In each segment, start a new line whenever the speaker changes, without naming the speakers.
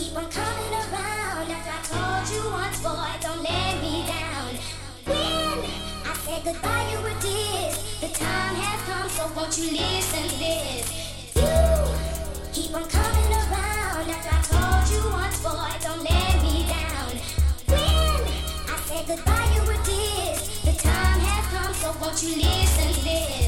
Keep on coming around after I told you once, boy, don't let me down. When I said goodbye, you were dissed. The time has come, so won't you listen to this? You keep on coming around after I told you once, boy, don't let me down. When I said goodbye, you were dissed. The time has come, so won't you listen to this?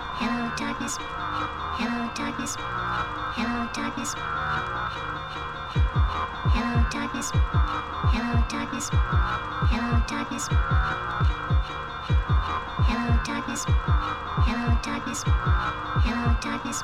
Hello, darkness. Hello, darkness. Hello, darkness. Hello, darkness. Hello, darkness. Hello, darkness. Hello, darkness. Hello, darkness. Hello, darkness.